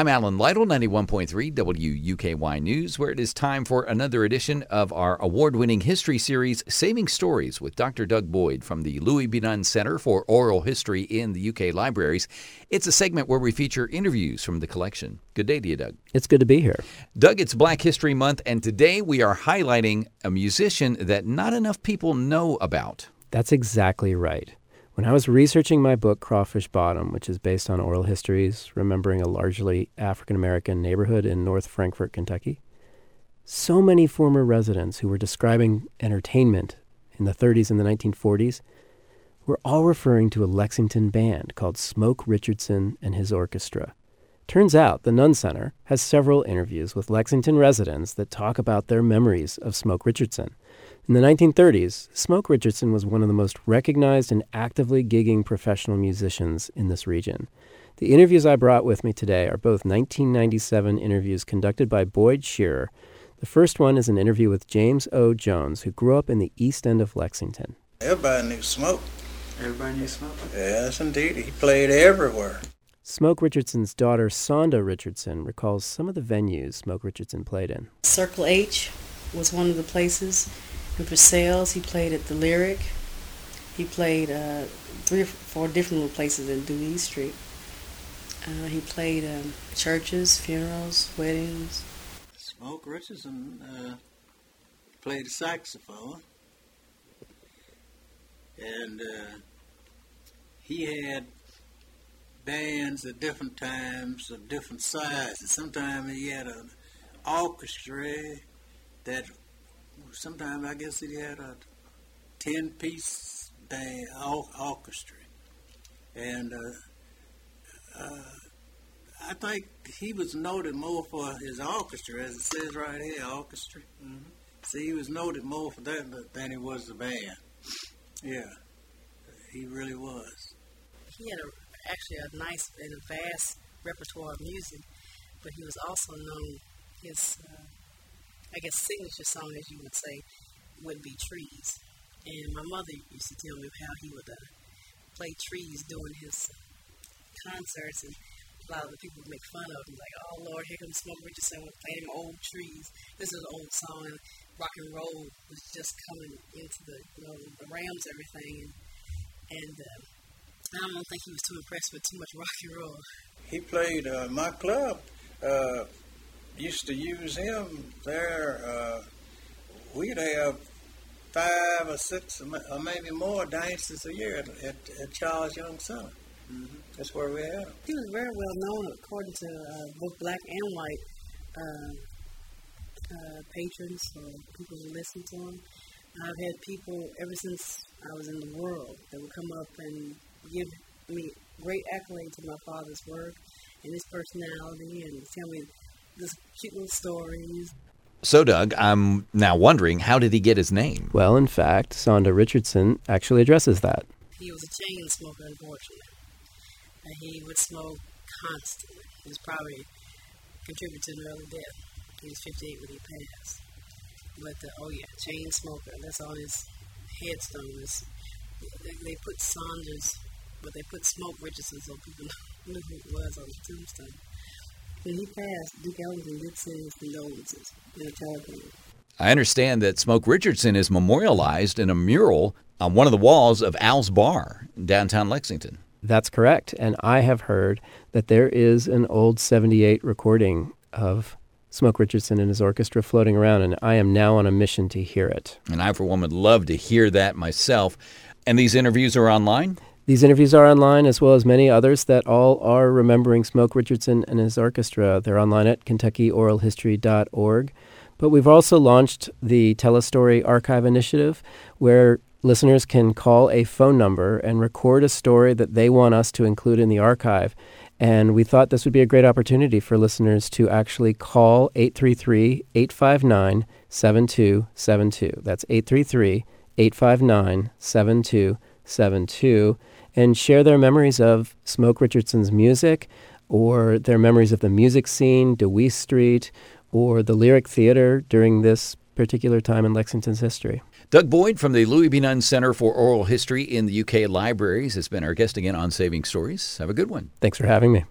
I'm Alan Lytle, 91.3 WUKY News, where it is time for another edition of our award winning history series, Saving Stories, with Dr. Doug Boyd from the Louis B. Nunn Center for Oral History in the UK Libraries. It's a segment where we feature interviews from the collection. Good day to you, Doug. It's good to be here. Doug, it's Black History Month, and today we are highlighting a musician that not enough people know about. That's exactly right. When I was researching my book, Crawfish Bottom, which is based on oral histories, remembering a largely African American neighborhood in North Frankfort, Kentucky, so many former residents who were describing entertainment in the 30s and the 1940s were all referring to a Lexington band called Smoke Richardson and his orchestra. Turns out the Nunn Center has several interviews with Lexington residents that talk about their memories of Smoke Richardson. In the 1930s, Smoke Richardson was one of the most recognized and actively gigging professional musicians in this region. The interviews I brought with me today are both 1997 interviews conducted by Boyd Shearer. The first one is an interview with James O. Jones, who grew up in the east end of Lexington. Everybody knew Smoke. Everybody knew Smoke? Yes, indeed. He played everywhere. Smoke Richardson's daughter, Sonda Richardson, recalls some of the venues Smoke Richardson played in. Circle H was one of the places. And for sales, he played at the Lyric. He played uh, three or four different little places in Deweese Street. Uh, he played um, churches, funerals, weddings. Smoke Richardson uh, played the saxophone, and uh, he had bands at different times of different sizes. Sometimes he had an orchestra that sometimes I guess he had a ten piece band orchestra, and uh, uh, I think he was noted more for his orchestra, as it says right here, orchestra. Mm-hmm. See, he was noted more for that than he was the band. Yeah, he really was. He had a, actually a nice and a vast repertoire of music, but he was also known his. Uh, I guess, signature song, as you would say, would be Trees. And my mother used to tell me how he would uh, play Trees during his concerts, and a lot of the people would make fun of him, like, oh Lord, here comes Smoke Richardson playing them old trees. This is an old song, and rock and roll was just coming into the, you know, the Rams, everything. And, and uh, I don't think he was too impressed with too much rock and roll. He played uh, my club. Uh, used to use him there. Uh, we'd have five or six or maybe more dances a year at, at, at Charles Young Center. Mm-hmm. That's where we had him. He was very well known, according to uh, both black and white uh, uh, patrons or people who listened to him. I've had people ever since I was in the world that would come up and give me great accolades to my father's work and his personality and tell me just cute little stories. So, Doug, I'm now wondering, how did he get his name? Well, in fact, Sonda Richardson actually addresses that. He was a chain smoker, unfortunately. And he would smoke constantly. He was probably contributed to an early death. He was 58 when he passed. But, uh, oh yeah, chain smoker. That's on his headstone. It's, they, they put Saunders, but they put Smoke Richardson so people knew who it was on the tombstone. When he passed, Duke Ellington did send his condolences in a telegram. I understand that Smoke Richardson is memorialized in a mural on one of the walls of Al's Bar in downtown Lexington. That's correct. And I have heard that there is an old 78 recording of Smoke Richardson and his orchestra floating around, and I am now on a mission to hear it. And I, for one, would love to hear that myself. And these interviews are online? These interviews are online as well as many others that all are remembering Smoke Richardson and his orchestra. They're online at KentuckyOralHistory.org. But we've also launched the Tell a Story Archive Initiative, where listeners can call a phone number and record a story that they want us to include in the archive. And we thought this would be a great opportunity for listeners to actually call 833 859 7272. That's 833 859 7272 and share their memories of Smoke Richardson's music or their memories of the music scene, Deweese Street, or the Lyric Theater during this particular time in Lexington's history. Doug Boyd from the Louis B. Nunn Center for Oral History in the UK Libraries has been our guest again on Saving Stories. Have a good one. Thanks for having me.